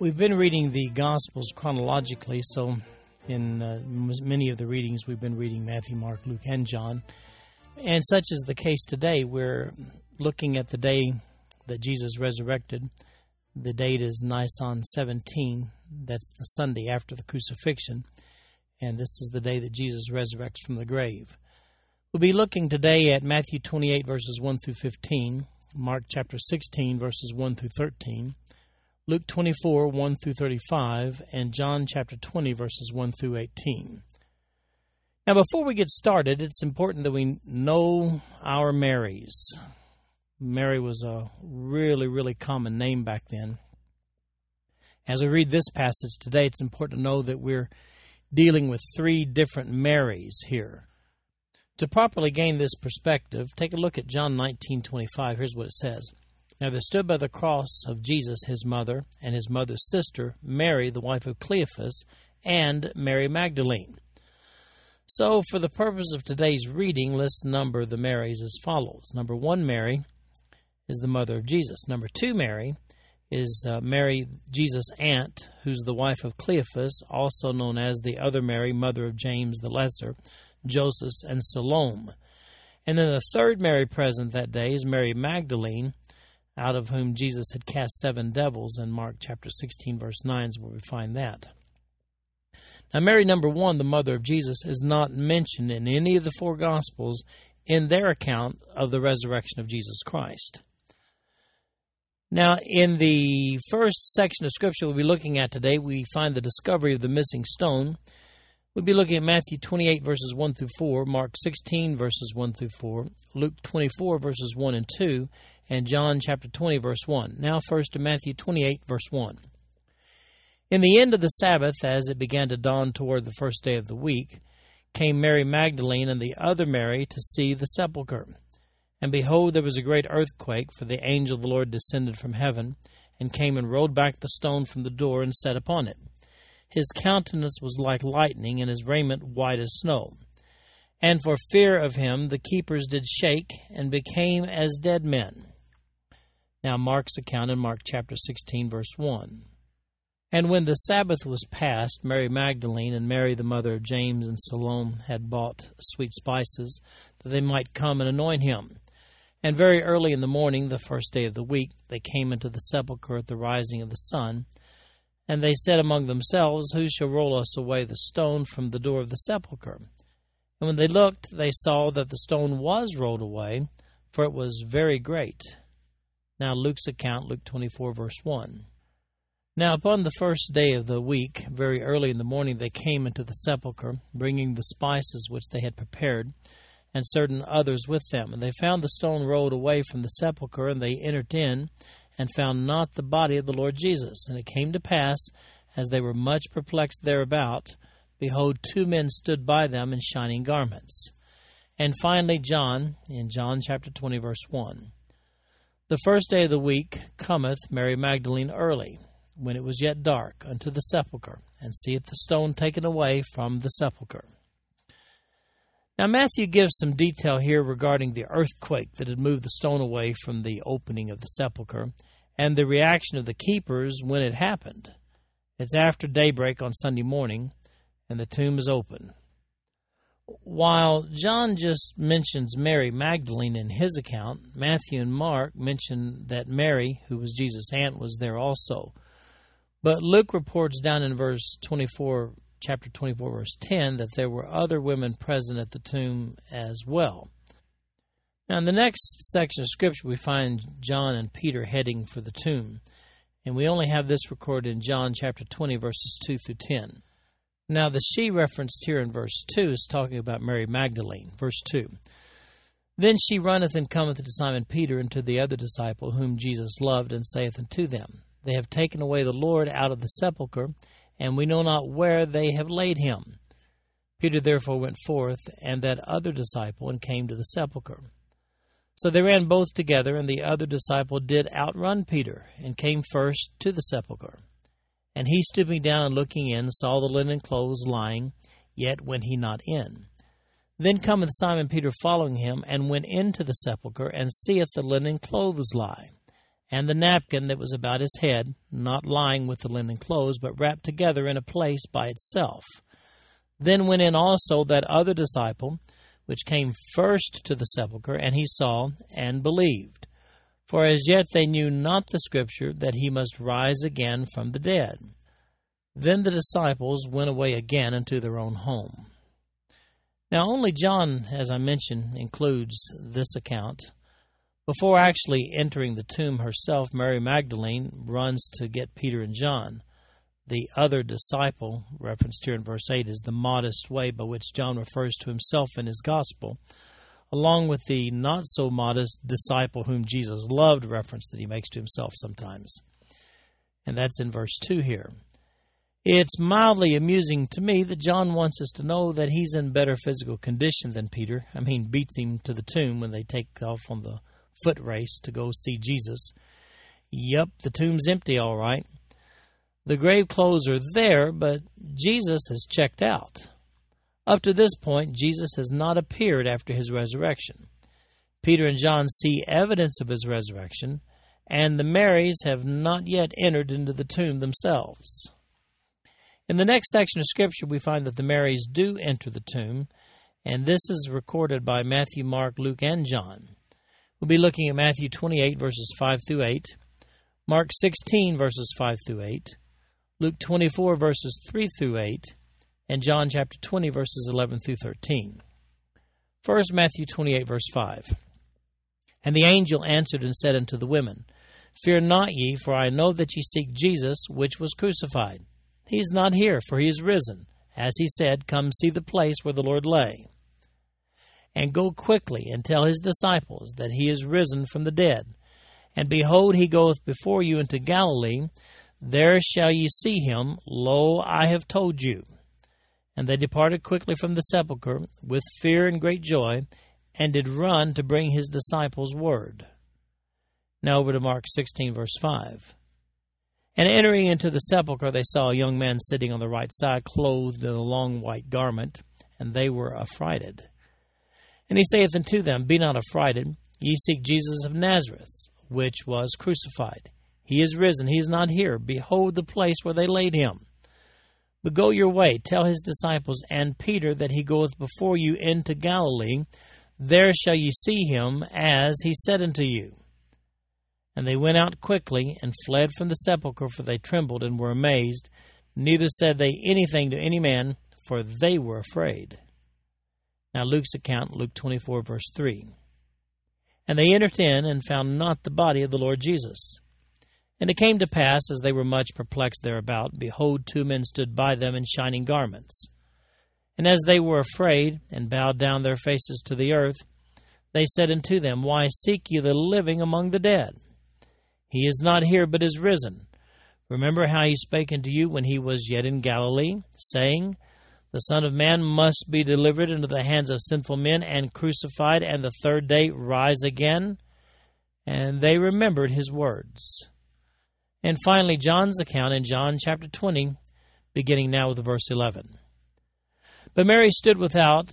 We've been reading the Gospels chronologically, so in uh, many of the readings, we've been reading Matthew, Mark, Luke, and John. And such is the case today. We're looking at the day that Jesus resurrected. The date is Nisan 17. That's the Sunday after the crucifixion. And this is the day that Jesus resurrects from the grave. We'll be looking today at Matthew 28, verses 1 through 15, Mark chapter 16, verses 1 through 13, Luke 24, 1 through 35, and John chapter 20, verses 1 through 18. Now, before we get started, it's important that we know our Marys. Mary was a really, really common name back then. As we read this passage today, it's important to know that we're dealing with three different Marys here. To properly gain this perspective, take a look at John 19:25. Here's what it says. Now there stood by the cross of Jesus his mother and his mother's sister, Mary, the wife of Cleophas, and Mary Magdalene. So, for the purpose of today's reading, let's number the Marys as follows. Number one, Mary is the mother of Jesus. Number two, Mary is uh, Mary, Jesus' aunt, who's the wife of Cleophas, also known as the other Mary, mother of James the Lesser. Joseph, and Salome. And then the third Mary present that day is Mary Magdalene, out of whom Jesus had cast seven devils. In Mark chapter 16, verse 9 is where we find that. Now, Mary, number one, the mother of Jesus, is not mentioned in any of the four Gospels in their account of the resurrection of Jesus Christ. Now, in the first section of Scripture we'll be looking at today, we find the discovery of the missing stone. We'll be looking at Matthew 28, verses 1 through 4, Mark 16, verses 1 through 4, Luke 24, verses 1 and 2, and John chapter 20, verse 1. Now, first to Matthew 28, verse 1. In the end of the Sabbath, as it began to dawn toward the first day of the week, came Mary Magdalene and the other Mary to see the sepulchre. And behold, there was a great earthquake, for the angel of the Lord descended from heaven, and came and rolled back the stone from the door and sat upon it. His countenance was like lightning, and his raiment white as snow. And for fear of him the keepers did shake, and became as dead men. Now Mark's account in Mark chapter 16, verse 1. And when the Sabbath was past, Mary Magdalene and Mary the mother of James and Salome had bought sweet spices, that they might come and anoint him. And very early in the morning, the first day of the week, they came into the sepulchre at the rising of the sun. And they said among themselves, Who shall roll us away the stone from the door of the sepulchre? And when they looked, they saw that the stone was rolled away, for it was very great. Now, Luke's account, Luke 24, verse 1. Now, upon the first day of the week, very early in the morning, they came into the sepulchre, bringing the spices which they had prepared, and certain others with them. And they found the stone rolled away from the sepulchre, and they entered in and found not the body of the Lord Jesus. And it came to pass, as they were much perplexed thereabout, behold, two men stood by them in shining garments. And finally, John, in John chapter 20, verse 1. The first day of the week cometh Mary Magdalene early, when it was yet dark, unto the sepulchre, and seeth the stone taken away from the sepulchre. Now, Matthew gives some detail here regarding the earthquake that had moved the stone away from the opening of the sepulchre and the reaction of the keepers when it happened. It's after daybreak on Sunday morning, and the tomb is open. While John just mentions Mary Magdalene in his account, Matthew and Mark mention that Mary, who was Jesus' aunt, was there also. But Luke reports down in verse 24 chapter 24, verse 10, that there were other women present at the tomb as well. Now, in the next section of Scripture, we find John and Peter heading for the tomb. And we only have this recorded in John chapter 20, verses 2 through 10. Now, the she referenced here in verse 2 is talking about Mary Magdalene. Verse 2 Then she runneth and cometh to Simon Peter and to the other disciple whom Jesus loved, and saith unto them, They have taken away the Lord out of the sepulchre, and we know not where they have laid him. Peter therefore went forth, and that other disciple, and came to the sepulchre. So they ran both together, and the other disciple did outrun Peter, and came first to the sepulchre. And he, stooping down and looking in, saw the linen clothes lying, yet went he not in. Then cometh Simon Peter following him, and went into the sepulchre, and seeth the linen clothes lie, and the napkin that was about his head, not lying with the linen clothes, but wrapped together in a place by itself. Then went in also that other disciple, which came first to the sepulchre, and he saw and believed. For as yet they knew not the Scripture that he must rise again from the dead. Then the disciples went away again into their own home. Now, only John, as I mentioned, includes this account. Before actually entering the tomb herself, Mary Magdalene runs to get Peter and John. The other disciple, referenced here in verse 8, is the modest way by which John refers to himself in his gospel, along with the not so modest disciple whom Jesus loved reference that he makes to himself sometimes. And that's in verse 2 here. It's mildly amusing to me that John wants us to know that he's in better physical condition than Peter. I mean, beats him to the tomb when they take off on the foot race to go see Jesus. Yep, the tomb's empty, all right. The grave clothes are there, but Jesus has checked out. Up to this point, Jesus has not appeared after his resurrection. Peter and John see evidence of his resurrection, and the Marys have not yet entered into the tomb themselves. In the next section of Scripture, we find that the Marys do enter the tomb, and this is recorded by Matthew, Mark, Luke, and John. We'll be looking at Matthew 28, verses 5 through 8, Mark 16, verses 5 through 8, Luke 24, verses 3 through 8, and John chapter 20, verses 11 through 13. First, Matthew 28, verse 5. And the angel answered and said unto the women, Fear not ye, for I know that ye seek Jesus, which was crucified. He is not here, for he is risen. As he said, Come see the place where the Lord lay. And go quickly and tell his disciples that he is risen from the dead. And behold, he goeth before you into Galilee. There shall ye see him. Lo, I have told you. And they departed quickly from the sepulchre with fear and great joy, and did run to bring his disciples word. Now over to Mark 16, verse 5. And entering into the sepulchre, they saw a young man sitting on the right side, clothed in a long white garment, and they were affrighted. And he saith unto them, Be not affrighted, ye seek Jesus of Nazareth, which was crucified. He is risen, he is not here. Behold the place where they laid him. But go your way, tell his disciples and Peter that he goeth before you into Galilee. There shall ye see him, as he said unto you. And they went out quickly and fled from the sepulchre, for they trembled and were amazed. Neither said they anything to any man, for they were afraid. Now Luke's account, Luke 24, verse 3. And they entered in and found not the body of the Lord Jesus. And it came to pass, as they were much perplexed thereabout, behold, two men stood by them in shining garments. And as they were afraid, and bowed down their faces to the earth, they said unto them, Why seek ye the living among the dead? He is not here, but is risen. Remember how he spake unto you when he was yet in Galilee, saying, The Son of Man must be delivered into the hands of sinful men and crucified, and the third day rise again? And they remembered his words. And finally, John's account in John chapter 20, beginning now with verse 11. But Mary stood without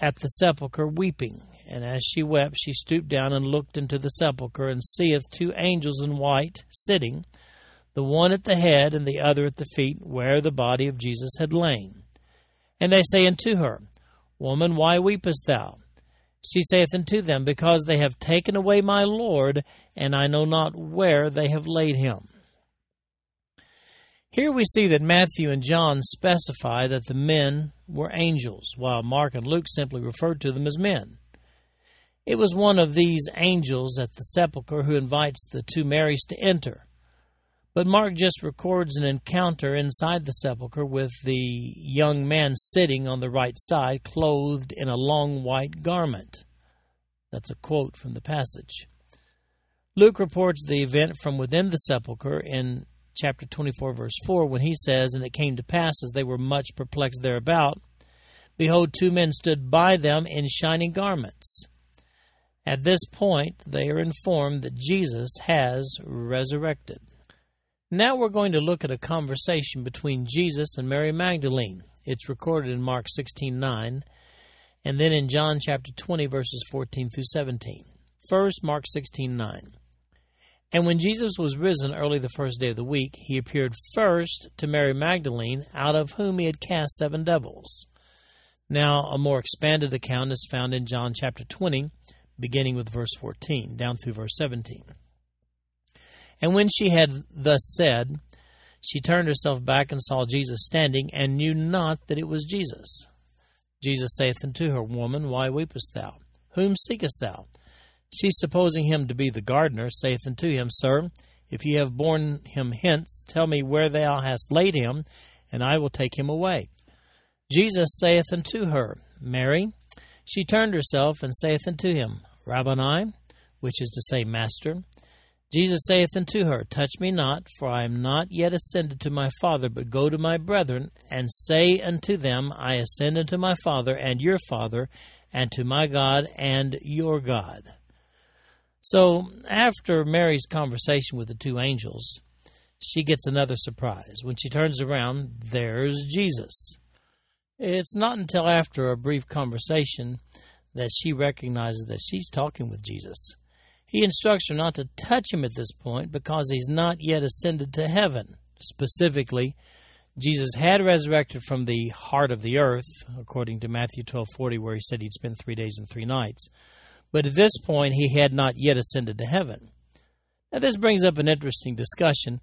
at the sepulchre weeping. And as she wept, she stooped down and looked into the sepulchre, and seeth two angels in white sitting, the one at the head and the other at the feet, where the body of Jesus had lain. And they say unto her, Woman, why weepest thou? She saith unto them, Because they have taken away my Lord, and I know not where they have laid him. Here we see that Matthew and John specify that the men were angels, while Mark and Luke simply referred to them as men. It was one of these angels at the sepulchre who invites the two Marys to enter. But Mark just records an encounter inside the sepulchre with the young man sitting on the right side, clothed in a long white garment. That's a quote from the passage. Luke reports the event from within the sepulchre in chapter 24, verse 4, when he says, And it came to pass, as they were much perplexed thereabout, behold, two men stood by them in shining garments. At this point, they are informed that Jesus has resurrected. Now we're going to look at a conversation between Jesus and Mary Magdalene. It's recorded in Mark 16:9 and then in John chapter 20 verses 14 through 17. First, Mark 16:9. And when Jesus was risen early the first day of the week, he appeared first to Mary Magdalene, out of whom he had cast seven devils. Now, a more expanded account is found in John chapter 20, beginning with verse 14, down through verse 17. And when she had thus said, she turned herself back and saw Jesus standing, and knew not that it was Jesus. Jesus saith unto her, Woman, why weepest thou? Whom seekest thou? She, supposing him to be the gardener, saith unto him, Sir, if ye have borne him hence, tell me where thou hast laid him, and I will take him away. Jesus saith unto her, Mary. She turned herself and saith unto him, Rabboni, which is to say, Master. Jesus saith unto her, Touch me not, for I am not yet ascended to my Father, but go to my brethren, and say unto them, I ascend unto my Father and your Father, and to my God and your God. So, after Mary's conversation with the two angels, she gets another surprise. When she turns around, there's Jesus. It's not until after a brief conversation that she recognizes that she's talking with Jesus. He instructs her not to touch him at this point because he's not yet ascended to heaven. Specifically, Jesus had resurrected from the heart of the earth, according to Matthew 12:40 where he said he'd spend 3 days and 3 nights. But at this point, he had not yet ascended to heaven. Now, this brings up an interesting discussion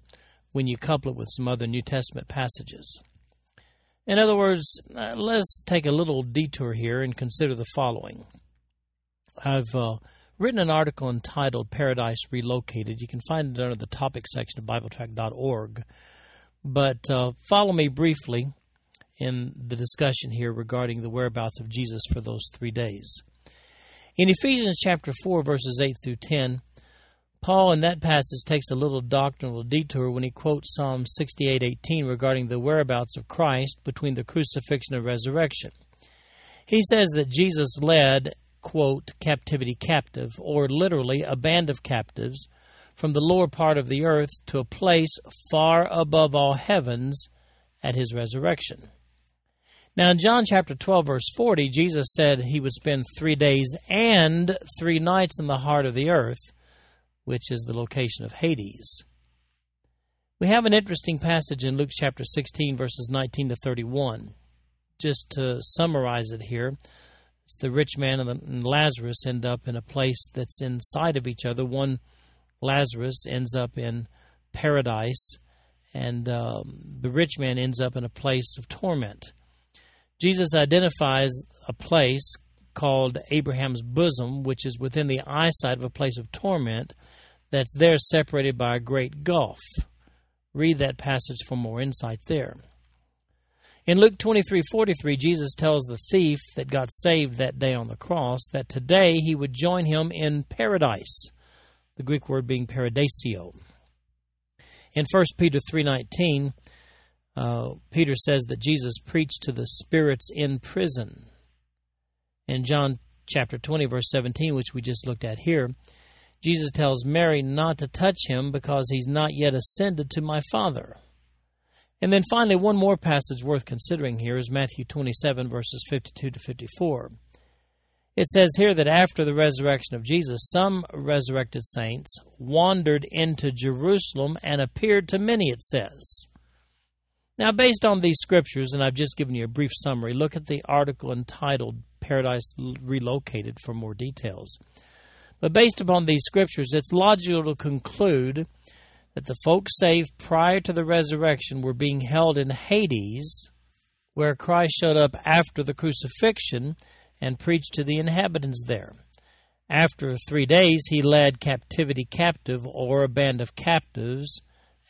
when you couple it with some other New Testament passages. In other words, uh, let's take a little detour here and consider the following. I've uh, written an article entitled Paradise Relocated. You can find it under the topic section of BibleTrack.org. But uh, follow me briefly in the discussion here regarding the whereabouts of Jesus for those three days. In Ephesians chapter 4, verses 8 through 10, Paul in that passage takes a little doctrinal detour when he quotes Psalm 68:18 regarding the whereabouts of Christ between the crucifixion and resurrection. He says that Jesus led, quote, captivity captive, or literally a band of captives, from the lower part of the earth to a place far above all heavens at his resurrection. Now, in John chapter 12, verse 40, Jesus said he would spend three days and three nights in the heart of the earth, which is the location of Hades. We have an interesting passage in Luke chapter 16, verses 19 to 31. Just to summarize it here, it's the rich man and Lazarus end up in a place that's inside of each other. One, Lazarus, ends up in paradise, and um, the rich man ends up in a place of torment. Jesus identifies a place called Abraham's bosom, which is within the eyesight of a place of torment that's there separated by a great gulf. Read that passage for more insight there. In Luke 23:43, Jesus tells the thief that got saved that day on the cross that today he would join him in paradise, the Greek word being paradisio. In 1 Peter 3:19, uh, Peter says that Jesus preached to the spirits in prison. In John chapter 20, verse 17, which we just looked at here, Jesus tells Mary not to touch him because he's not yet ascended to my Father. And then finally, one more passage worth considering here is Matthew 27, verses 52 to 54. It says here that after the resurrection of Jesus, some resurrected saints wandered into Jerusalem and appeared to many, it says. Now, based on these scriptures, and I've just given you a brief summary, look at the article entitled Paradise Relocated for more details. But based upon these scriptures, it's logical to conclude that the folks saved prior to the resurrection were being held in Hades, where Christ showed up after the crucifixion and preached to the inhabitants there. After three days, he led captivity captive, or a band of captives,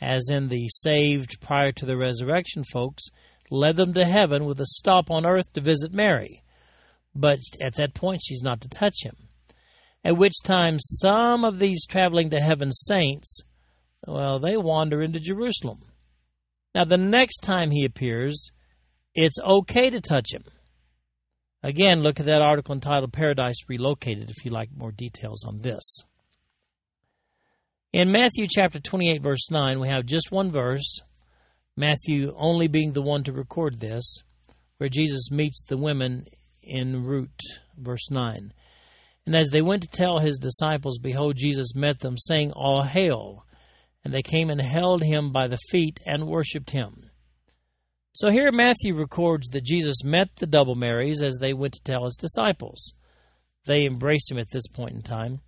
as in the saved prior to the resurrection folks, led them to heaven with a stop on earth to visit Mary. But at that point, she's not to touch him. at which time some of these traveling to heaven saints, well, they wander into Jerusalem. Now, the next time he appears, it's okay to touch him. Again, look at that article entitled Paradise Relocated if you like more details on this. In Matthew chapter 28, verse 9, we have just one verse, Matthew only being the one to record this, where Jesus meets the women en route, verse 9. And as they went to tell his disciples, behold, Jesus met them, saying, All hail! And they came and held him by the feet and worshipped him. So here Matthew records that Jesus met the double Marys as they went to tell his disciples. They embraced him at this point in time.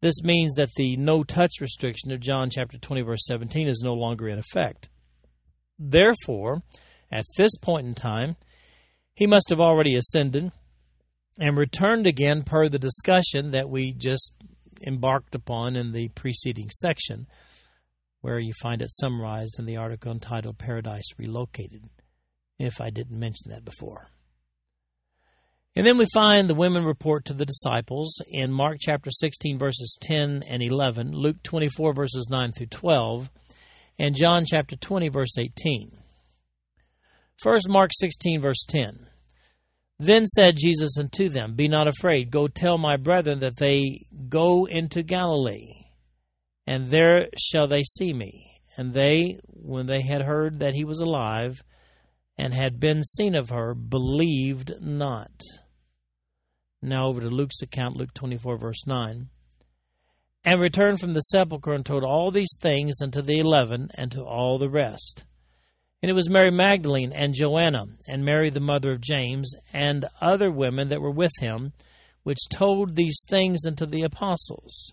This means that the no touch restriction of John chapter 20 verse 17 is no longer in effect. Therefore, at this point in time, he must have already ascended and returned again per the discussion that we just embarked upon in the preceding section, where you find it summarized in the article entitled Paradise Relocated, if I didn't mention that before. And then we find the women report to the disciples in Mark chapter 16, verses 10 and 11, Luke 24, verses 9 through 12, and John chapter 20, verse 18. First, Mark 16, verse 10. Then said Jesus unto them, Be not afraid, go tell my brethren that they go into Galilee, and there shall they see me. And they, when they had heard that he was alive, and had been seen of her, believed not. Now over to Luke's account, Luke 24, verse 9. And returned from the sepulchre and told all these things unto the eleven and to all the rest. And it was Mary Magdalene and Joanna and Mary the mother of James and other women that were with him, which told these things unto the apostles.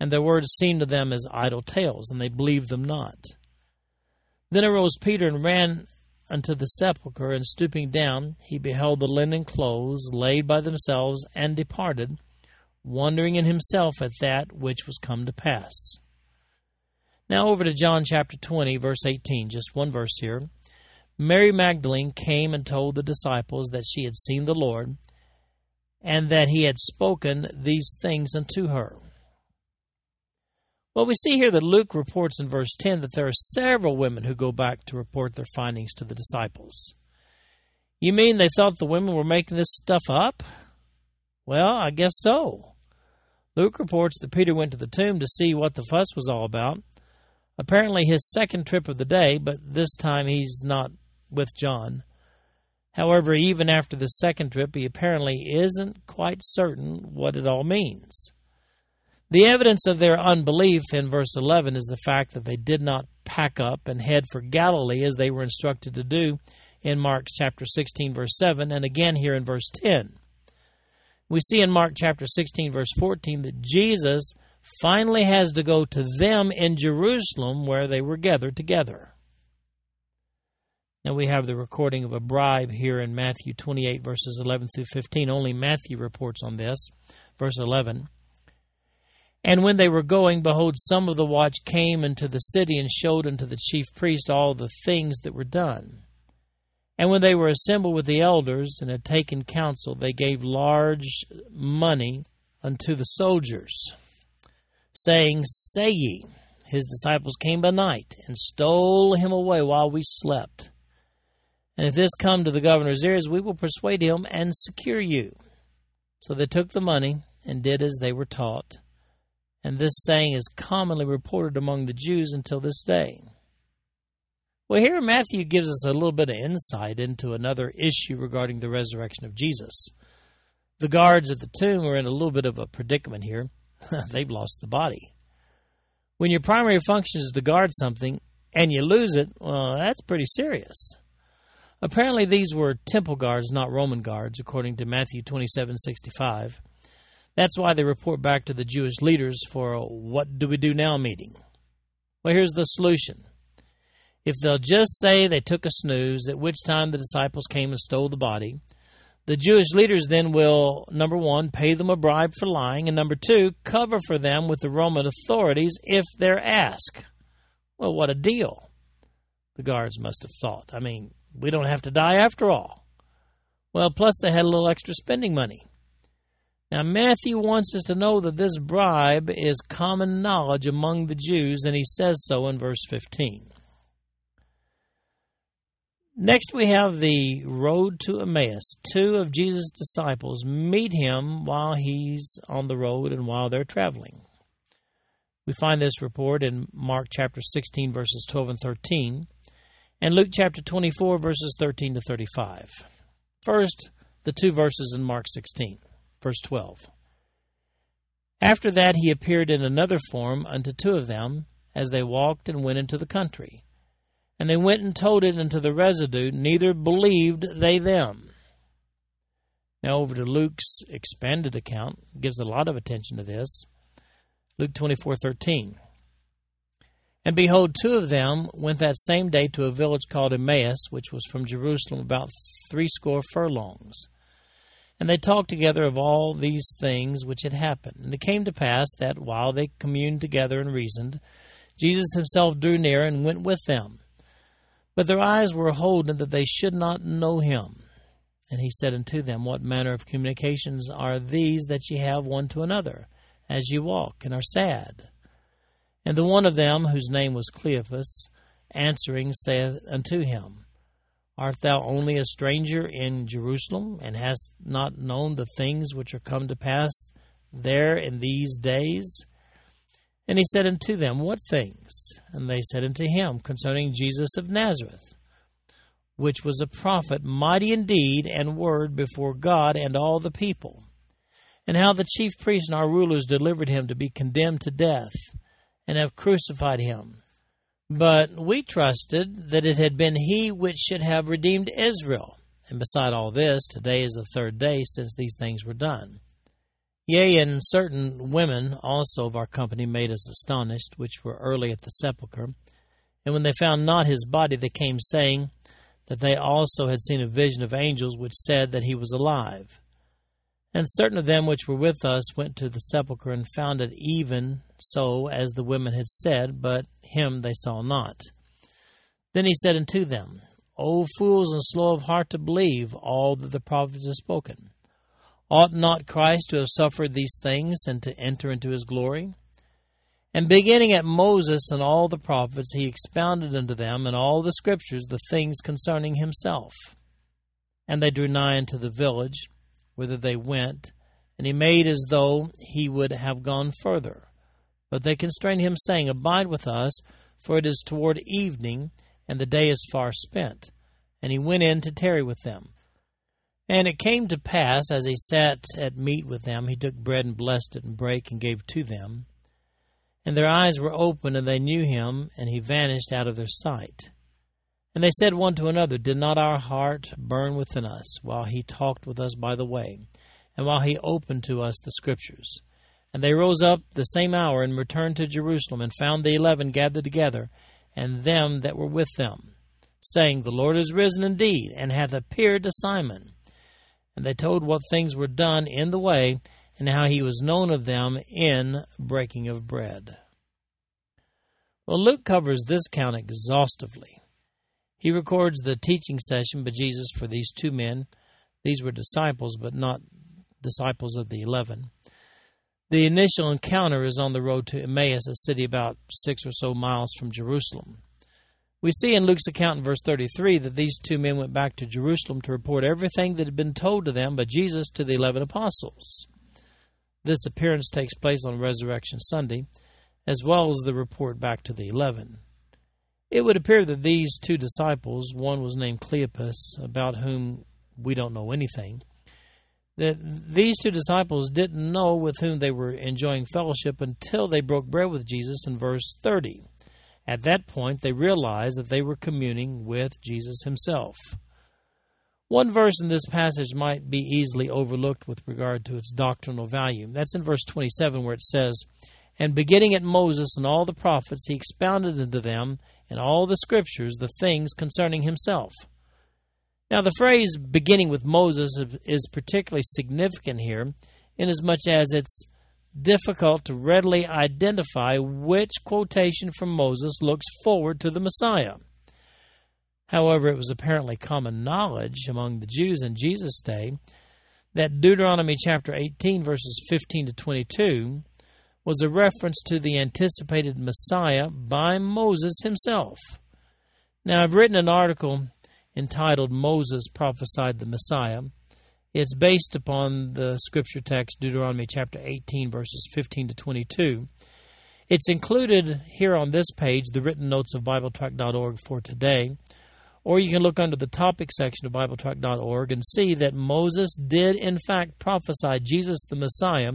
And their words seemed to them as idle tales, and they believed them not. Then arose Peter and ran unto the sepulchre, and stooping down, he beheld the linen clothes laid by themselves, and departed, wondering in himself at that which was come to pass. Now over to John chapter 20, verse 18, just one verse here. Mary Magdalene came and told the disciples that she had seen the Lord, and that he had spoken these things unto her. Well, we see here that Luke reports in verse 10 that there are several women who go back to report their findings to the disciples. You mean they thought the women were making this stuff up? Well, I guess so. Luke reports that Peter went to the tomb to see what the fuss was all about, Apparently, his second trip of the day, but this time he's not with John. However, even after the second trip, he apparently isn't quite certain what it all means. The evidence of their unbelief in verse 11 is the fact that they did not pack up and head for Galilee as they were instructed to do in Mark chapter 16, verse 7, and again here in verse 10. We see in Mark chapter 16, verse 14, that Jesus finally has to go to them in Jerusalem where they were gathered together. Now we have the recording of a bribe here in Matthew 28, verses 11 through 15. Only Matthew reports on this. Verse 11. And when they were going, behold, some of the watch came into the city and showed unto the chief priest all the things that were done. And when they were assembled with the elders and had taken counsel, they gave large money unto the soldiers saying, Say ye, his disciples came by night and stole him away while we slept. And if this come to the governor's ears, we will persuade him and secure you. So they took the money and did as they were taught. And this saying is commonly reported among the Jews until this day. Well, here Matthew gives us a little bit of insight into another issue regarding the resurrection of Jesus. The guards at the tomb are in a little bit of a predicament here. they've lost the body. When your primary function is to guard something and you lose it, well, that's pretty serious. Apparently, these were temple guards, not Roman guards, according to Matthew 27:65. That's why they report back to the Jewish leaders for a "What do we do now?" meeting. Well, here's the solution. If they'll just say they took a snooze, at which time the disciples came and stole the body, the Jewish leaders then will, number one, pay them a bribe for lying, and number two, cover for them with the Roman authorities if they're asked. Well, what a deal, the guards must have thought. I mean, we don't have to die after all. Well, plus they had a little extra spending money. Now, Matthew wants us to know that this bribe is common knowledge among the Jews, and he says so in verse 15. Next, we have the road to Emmaus. Two of Jesus' disciples meet him while he's on the road and while they're traveling. We find this report in Mark chapter 16, verses 12 and 13, and Luke chapter 24, verses 13 to 35. First, the two verses in Mark 16, verse 12. After that, he appeared in another form unto two of them as they walked and went into the country. And they went and told it unto the residue, neither believed they them. Now, over to Luke's expanded account, gives a lot of attention to this. Luke 24:13. And behold, two of them went that same day to a village called Emmaus, which was from Jerusalem about threescore furlongs. And they talked together of all these things which had happened. And it came to pass that while they communed together and reasoned, Jesus himself drew near and went with them. But their eyes were holden that they should not know him. And he said unto them, What manner of communications are these that ye have one to another? as ye walk, and are sad. And the one of them, whose name was Cleophas, answering, saith unto him, Art thou only a stranger in Jerusalem, and hast not known the things which are come to pass there in these days? And he said unto them, What things? And they said unto him, Concerning Jesus of Nazareth, which was a prophet, mighty in deed and word before God and all the people and how the chief priests and our rulers delivered him to be condemned to death, and have crucified him. But we trusted that it had been he which should have redeemed Israel. And beside all this, today is the third day since these things were done. Yea, and certain women also of our company made us astonished, which were early at the sepulchre. And when they found not his body, they came saying that they also had seen a vision of angels which said that he was alive. And certain of them which were with us went to the sepulchre and found it even so as the women had said, but him they saw not. Then he said unto them, O fools and slow of heart to believe all that the prophets have spoken. Ought not Christ to have suffered these things and to enter into his glory? And beginning at Moses and all the prophets, he expounded unto them in all the scriptures the things concerning himself. And they drew nigh unto the village whither they went, and he made as though he would have gone further. But they constrained him, saying, Abide with us, for it is toward evening, and the day is far spent. And he went in to tarry with them. And it came to pass, as he sat at meat with them, he took bread and blessed it and brake and gave to them. And their eyes were opened, and they knew him, and he vanished out of their sight. And they said one to another, Did not our heart burn within us while he talked with us by the way, and while he opened to us the Scriptures? And they rose up the same hour and returned to Jerusalem, and found the eleven gathered together, and them that were with them, saying, The Lord is risen indeed, and hath appeared to Simon. And they told what things were done in the way, and how he was known of them in breaking of bread. Well, Luke covers this count exhaustively. He records the teaching session by Jesus for these two men. These were disciples, but not disciples of the eleven. The initial encounter is on the road to Emmaus, a city about six or so miles from Jerusalem. We see in Luke's account in verse 33 that these two men went back to Jerusalem to report everything that had been told to them by Jesus to the eleven apostles. This appearance takes place on Resurrection Sunday, as well as the report back to the eleven. It would appear that these two disciples, one was named Cleopas, about whom we don't know anything, that these two disciples didn't know with whom they were enjoying fellowship until they broke bread with Jesus in verse 30. At that point, they realized that they were communing with Jesus himself. One verse in this passage might be easily overlooked with regard to its doctrinal value. That's in verse 27, where it says, And beginning at Moses and all the prophets, he expounded unto them in all the scriptures the things concerning himself. Now, the phrase beginning with Moses is particularly significant here, inasmuch as it's difficult to readily identify which quotation from Moses looks forward to the Messiah. However, it was apparently common knowledge among the Jews in Jesus' day that Deuteronomy chapter 18, verses 15 to 22, was a reference to the anticipated Messiah by Moses himself. Now, I've written an article entitled Moses Prophesied the Messiah. It's based upon the scripture text Deuteronomy chapter 18, verses 15 to 22. It's included here on this page, the written notes of BibleTrack.org for today. Or you can look under the topic section of BibleTrack.org and see that Moses did, in fact, prophesy Jesus the Messiah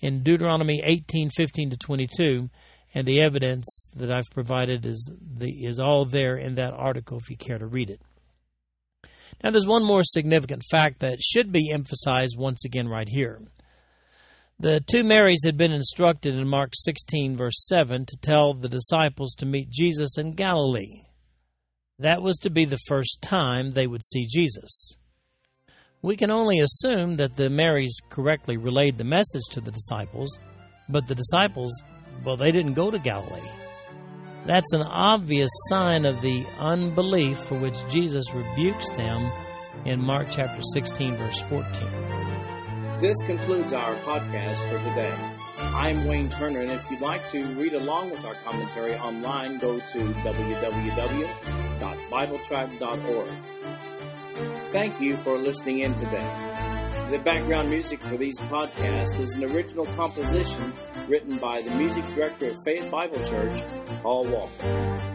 in Deuteronomy 18 15 to 22. And the evidence that I've provided is, the, is all there in that article if you care to read it. Now, there's one more significant fact that should be emphasized once again right here. The two Marys had been instructed in Mark 16, verse 7, to tell the disciples to meet Jesus in Galilee. That was to be the first time they would see Jesus. We can only assume that the Marys correctly relayed the message to the disciples, but the disciples, well, they didn't go to Galilee. That's an obvious sign of the unbelief for which Jesus rebukes them in Mark chapter 16, verse 14. This concludes our podcast for today. I'm Wayne Turner, and if you'd like to read along with our commentary online, go to www.bibletrack.org. Thank you for listening in today. The background music for these podcasts is an original composition written by the music director of Faith Bible Church, Paul Walker.